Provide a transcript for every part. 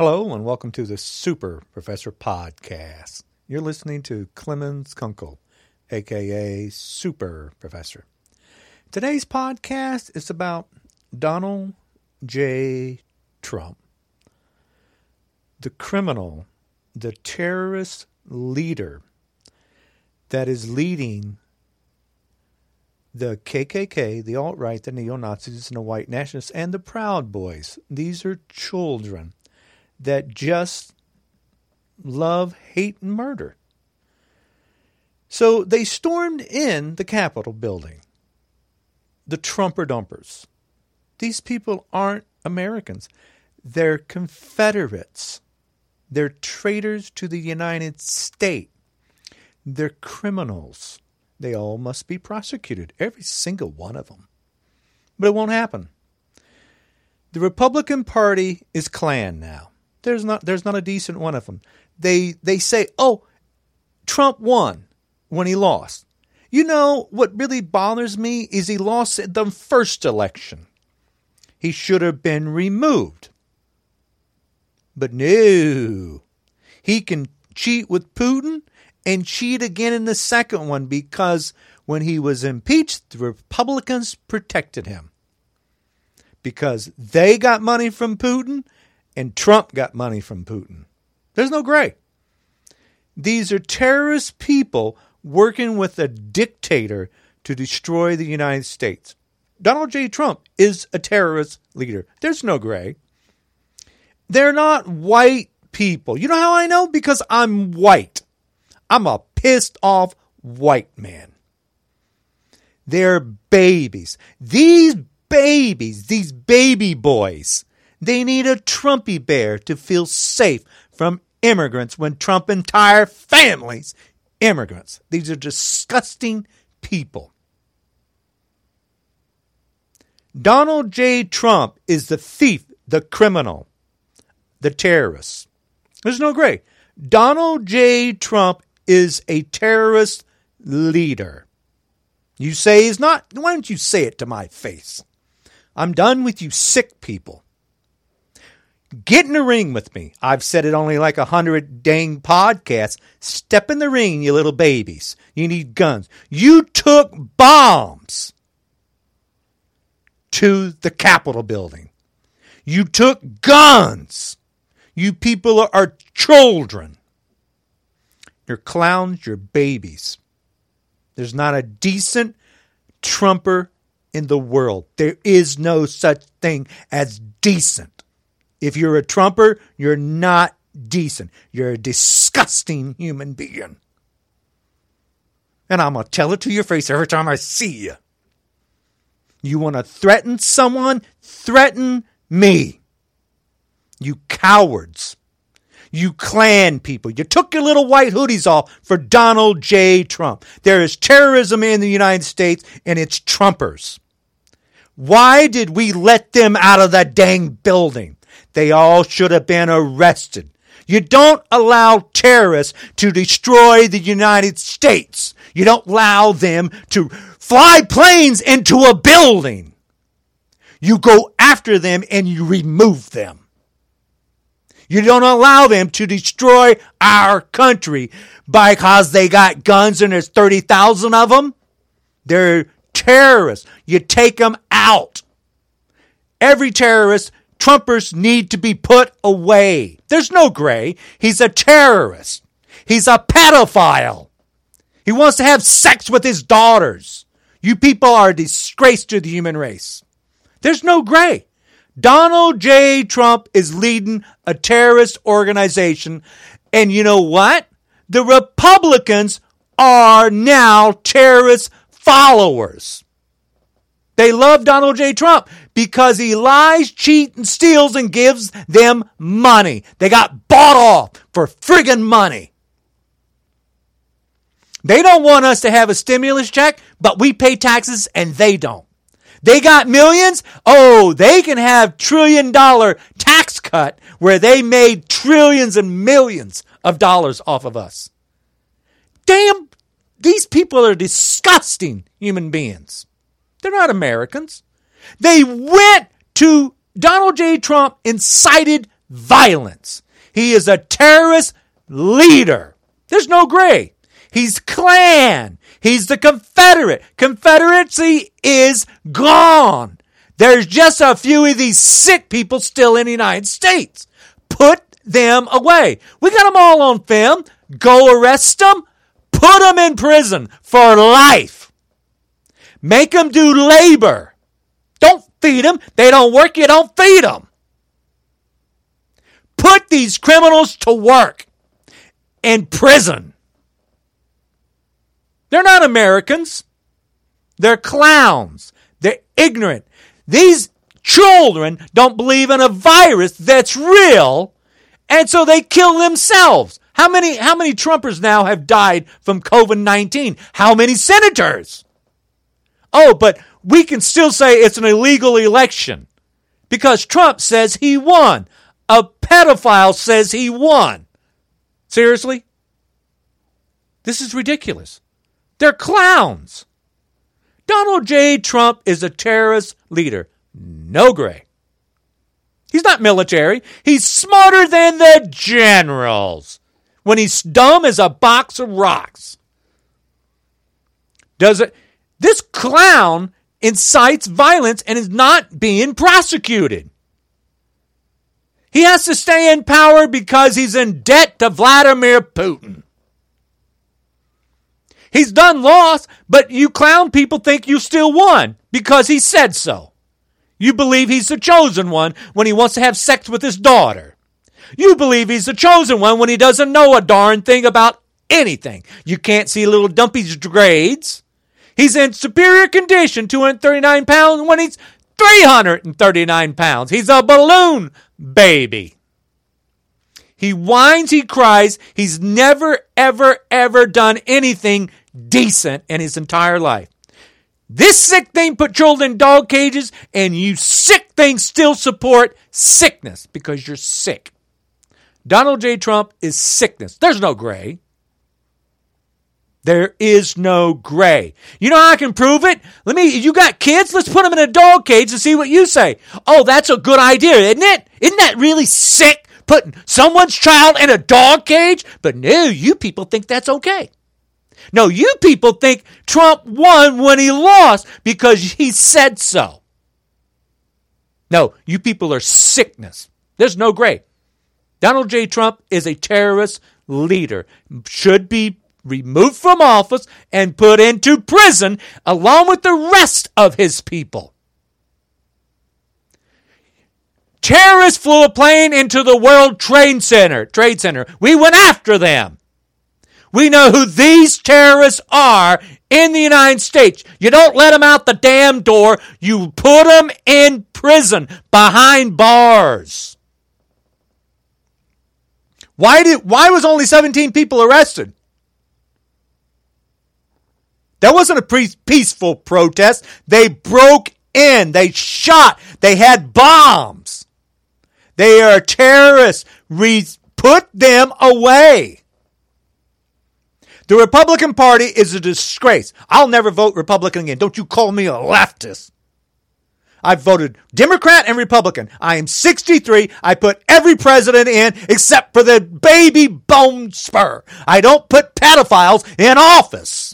Hello, and welcome to the Super Professor Podcast. You're listening to Clemens Kunkel, aka Super Professor. Today's podcast is about Donald J. Trump, the criminal, the terrorist leader that is leading the KKK, the alt right, the neo Nazis, and the white nationalists, and the Proud Boys. These are children that just love, hate, and murder. So they stormed in the Capitol building, the Trumper Dumpers. These people aren't Americans, they're Confederates. They're traitors to the United States. They're criminals. They all must be prosecuted, every single one of them. But it won't happen. The Republican Party is Klan now. There's not there's not a decent one of them. They they say, "Oh, Trump won when he lost." You know what really bothers me is he lost the first election. He should have been removed. But no. He can cheat with Putin and cheat again in the second one because when he was impeached, the Republicans protected him. Because they got money from Putin and Trump got money from Putin. There's no gray. These are terrorist people working with a dictator to destroy the United States. Donald J. Trump is a terrorist leader. There's no gray. They're not white people. You know how I know? Because I'm white. I'm a pissed off white man. They're babies. These babies, these baby boys, they need a Trumpy bear to feel safe from immigrants when Trump entire families immigrants. These are disgusting people. Donald J. Trump is the thief, the criminal, the terrorist. There's no gray. Donald J. Trump is a terrorist leader. You say he's not? Why don't you say it to my face? I'm done with you sick people. Get in the ring with me. I've said it only like a hundred dang podcasts. Step in the ring, you little babies. You need guns. You took bombs to the Capitol building. You took guns. You people are, children. You're clowns, you're babies. There's not a decent trumper in the world. There is no such thing as decent. If you're a Trumper, you're not decent. You're a disgusting human being. And I'm going to tell it to your face every time I see you. You want to threaten someone? Threaten me. You cowards. You Klan people. You took your little white hoodies off for Donald J. Trump. There is terrorism in the United States, and it's Trumpers. Why did we let them out of that dang building? They all should have been arrested. You don't allow terrorists to destroy the United States. You don't allow them to fly planes into a building. You go after them and you remove them. You don't allow them to destroy our country because they got guns and there's 30,000 of them. They're terrorists. You take them out. Every terrorist Trumpers need to be put away. There's no gray. He's a terrorist. He's a pedophile. He wants to have sex with his daughters. You people are a disgrace to the human race. There's no gray. Donald J. Trump is leading a terrorist organization. And you know what? The Republicans are now terrorist followers. They love Donald J. Trump because he lies, cheats, and steals and gives them money. They got bought off for friggin' money. They don't want us to have a stimulus check, but we pay taxes and they don't. They got millions. Oh, they can have trillion dollar tax cut where they made trillions and millions of dollars off of us. Damn, these people are disgusting human beings. They're not Americans. They went to Donald J. Trump, incited violence. He is a terrorist leader. There's no gray. He's Klan. He's the Confederate. Confederacy is gone. There's just a few of these sick people still in the United States. Put them away. We got them all on film. Go arrest them. Put them in prison for life. Make them do labor. Don't feed them. They don't work. You don't feed them. Put these criminals to work in prison. They're not Americans. They're clowns. They're ignorant. These children don't believe in a virus that's real, and so they kill themselves. How many how many Trumpers now have died from COVID-19? How many senators? Oh, but we can still say it's an illegal election because Trump says he won. A pedophile says he won. Seriously? This is ridiculous. They're clowns. Donald J. Trump is a terrorist leader. No gray. He's not military. He's smarter than the generals. When he's dumb as a box of rocks. Does it? This clown incites violence and is not being prosecuted. He has to stay in power because he's in debt to Vladimir Putin. He's done loss, but you clown people think you still won because he said so. You believe he's the chosen one when he wants to have sex with his daughter. You believe he's the chosen one when he doesn't know a darn thing about anything. You can't see little Dumpy's grades. He's in superior condition, 239 pounds, when he's 339 pounds. He's a balloon baby. He whines, he cries. He's never, ever, ever done anything decent in his entire life. This sick thing children in dog cages, and you sick things still support sickness because you're sick. Donald J. Trump is sickness. There's no gray. There is no gray. You know how I can prove it? Let me, you got kids? Let's put them in a dog cage and see what you say. Oh, that's a good idea, isn't it? Isn't that really sick? Putting someone's child in a dog cage? But no, you people think that's okay. No, you people think Trump won when he lost because he said so. No, you people are sickness. There's no gray. Donald J. Trump is a terrorist leader, should be removed from office, and put into prison along with the rest of his people. Terrorists flew a plane into the World Trade Center. Trade Center. We went after them. We know who these terrorists are in the United States. You don't let them out the damn door. You put them in prison behind bars. Why did why was only 17 people arrested? That wasn't a peaceful protest. They broke in. They shot. They had bombs. They are terrorists. Re- put them away. The Republican Party is a disgrace. I'll never vote Republican again. Don't you call me a leftist. I've voted Democrat and Republican. I am 63. I put every president in except for the baby bone spur. I don't put pedophiles in office.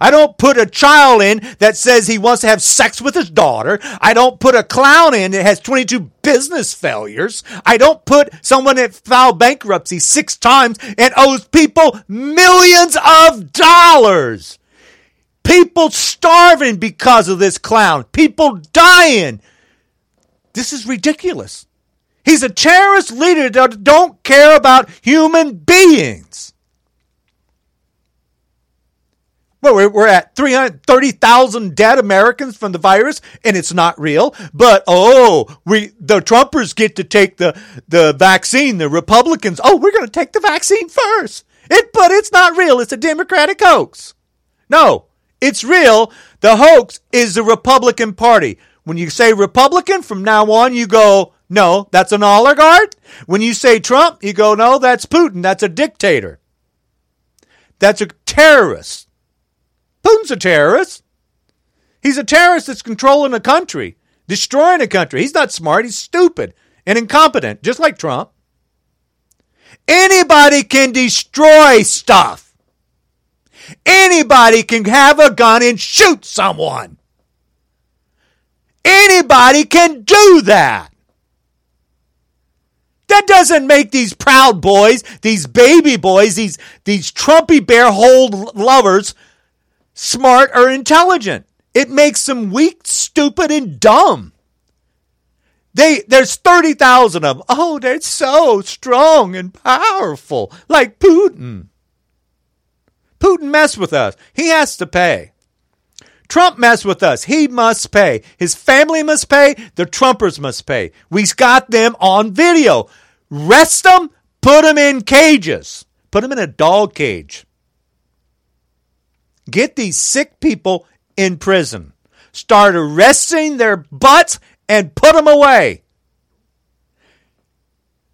I don't put a child in that says he wants to have sex with his daughter. I don't put a clown in that has 22 business failures. I don't put someone that filed bankruptcy six times and owes people millions of dollars. People starving because of this clown. People dying. This is ridiculous. He's a terrorist leader that don't care about human beings. Well, we're, we're at 330,000 dead Americans from the virus, and it's not real. But, oh, we, the Trumpers get to take the, the vaccine. The Republicans, oh, we're going to take the vaccine first. It, but it's not real. It's a Democratic hoax. No, it's real. The hoax is the Republican Party. When you say Republican, from now on, you go, no, that's an oligarch. When you say Trump, you go, no, that's Putin. That's a dictator. That's a terrorist. Putin's a terrorist. He's a terrorist that's controlling a country, destroying a country. He's not smart. He's stupid. and incompetent, just like Trump. Anybody can destroy stuff. Anybody can have a gun and shoot someone. Anybody can do that. That doesn't make these proud boys, these baby boys, these, these Trumpy bear hold lovers smart or intelligent. It makes them weak, stupid, and dumb. They there's 30,000 of them. Oh, they're so strong and powerful, like Putin. Putin messed with us. He has to pay. Trump messed with us. He must pay. His family must pay. The Trumpers must pay. We've got them on video. Rest them, put them in cages. Put them in a dog cage. Get these sick people in prison. Start arresting their butts and put them away.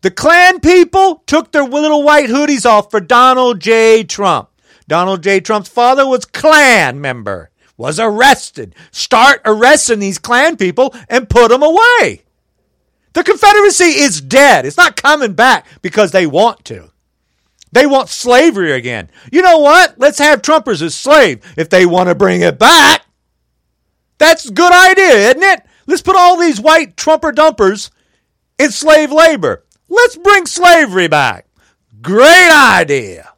The Klan people took their little white hoodies off for Donald J. Trump. Donald J. Trump's father was Klan member, was arrested. Start arresting these Klan people and put them away. The Confederacy is dead. It's not coming back because they want to. They want slavery again. You know what? Let's have Trumpers as slave if they want to bring it back. That's a good idea, isn't it? Let's put all these white Trumper dumpers in slave labor. Let's bring slavery back. Great idea.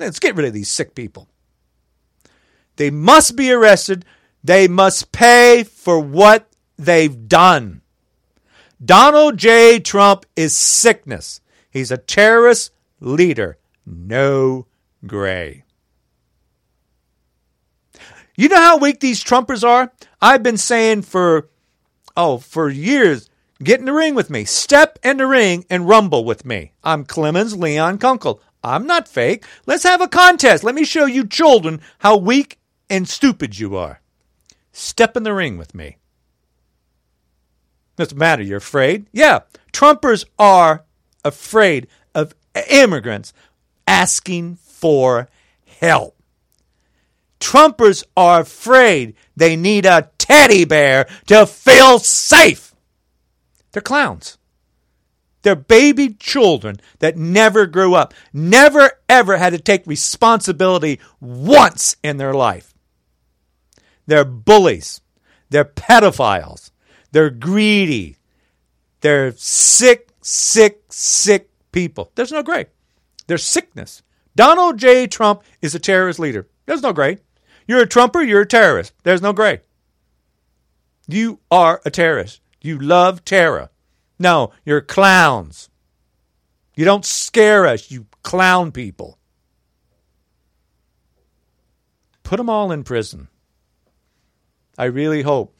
Let's get rid of these sick people. They must be arrested. They must pay for what they've done. Donald J. Trump is sickness. He's a terrorist leader. No gray. You know how weak these Trumpers are? I've been saying for, oh, for years, get in the ring with me. Step in the ring and rumble with me. I'm Clemens Leon Kunkel. I'm not fake. Let's have a contest. Let me show you children how weak and stupid you are. Step in the ring with me. Doesn't matter. You're afraid? Yeah. Trumpers are afraid immigrants asking for help. Trumpers are afraid they need a teddy bear to feel safe. They're clowns. They're baby children that never grew up, never ever had to take responsibility once in their life. They're bullies. They're pedophiles. They're greedy. They're sick, sick, sick people. There's no gray. There's sickness. Donald J. Trump is a terrorist leader. There's no gray. You're a Trumper, you're a terrorist. There's no gray. You are a terrorist. You love terror. No, you're clowns. You don't scare us, you clown people. Put them all in prison. I really hope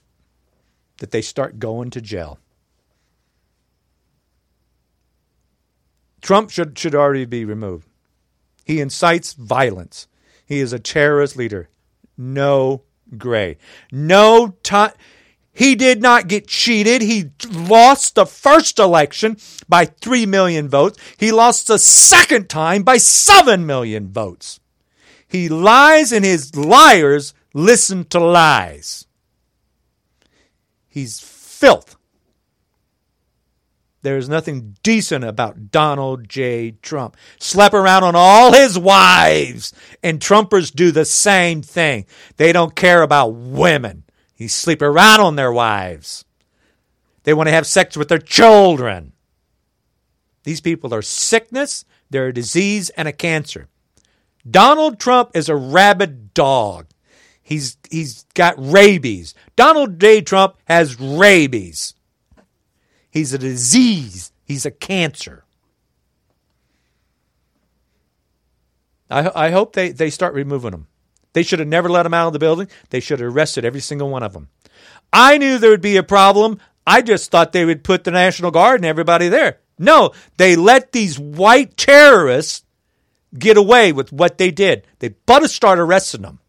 that they start going to jail. Trump should, should already be removed. He incites violence. He is a terrorist leader no gray. No time. He did not get cheated. He lost the first election by 3 million votes. He lost the second time by 7 million votes. He lies and his liars listen to lies. He's filth. There's nothing decent about Donald J. Trump. Slap around on all his wives. And Trumpers do the same thing. They don't care about women. He sleep around on their wives. They want to have sex with their children. These people are sickness, they're a disease and a cancer. Donald Trump is a rabid dog. He's he's got rabies. Donald J. Trump has rabies. He's a disease. He's a cancer. I, I hope they, they start removing them. They should have never let them out of the building. They should have arrested every single one of them. I knew there would be a problem. I just thought they would put the National Guard and everybody there. No, they let these white terrorists get away with what they did. They better start arresting them.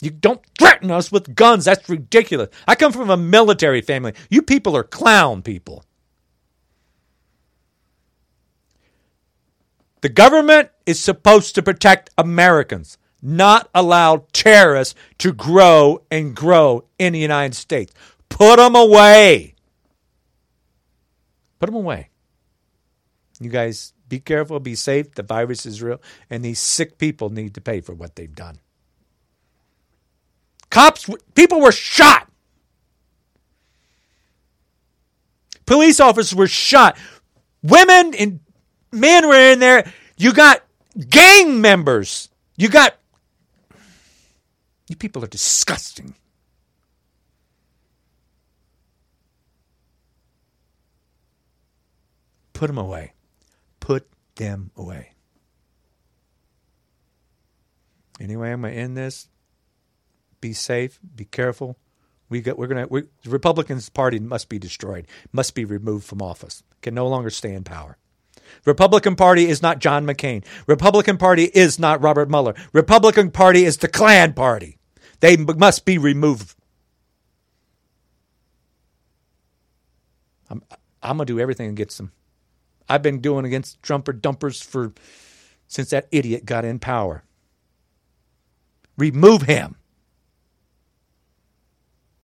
You don't threaten us with guns. That's ridiculous. I come from a military family. You people are clown people. The government is supposed to protect Americans, not allow terrorists to grow and grow in the United States. Put them away. Put them away. You guys be careful, be safe. The virus is real, and these sick people need to pay for what they've done. Cops, people were shot. Police officers were shot. Women and men were in there. You got gang members. You got. You people are disgusting. Put them away. Put them away. Anyway, I'm going to end this. Be safe. Be careful. We got. We're gonna. the Republicans Party must be destroyed. Must be removed from office. Can no longer stay in power. Republican Party is not John McCain. Republican Party is not Robert Mueller. Republican Party is the Klan Party. They must be removed. I'm, I'm gonna do everything against them. I've been doing against Trumper dumpers for since that idiot got in power. Remove him.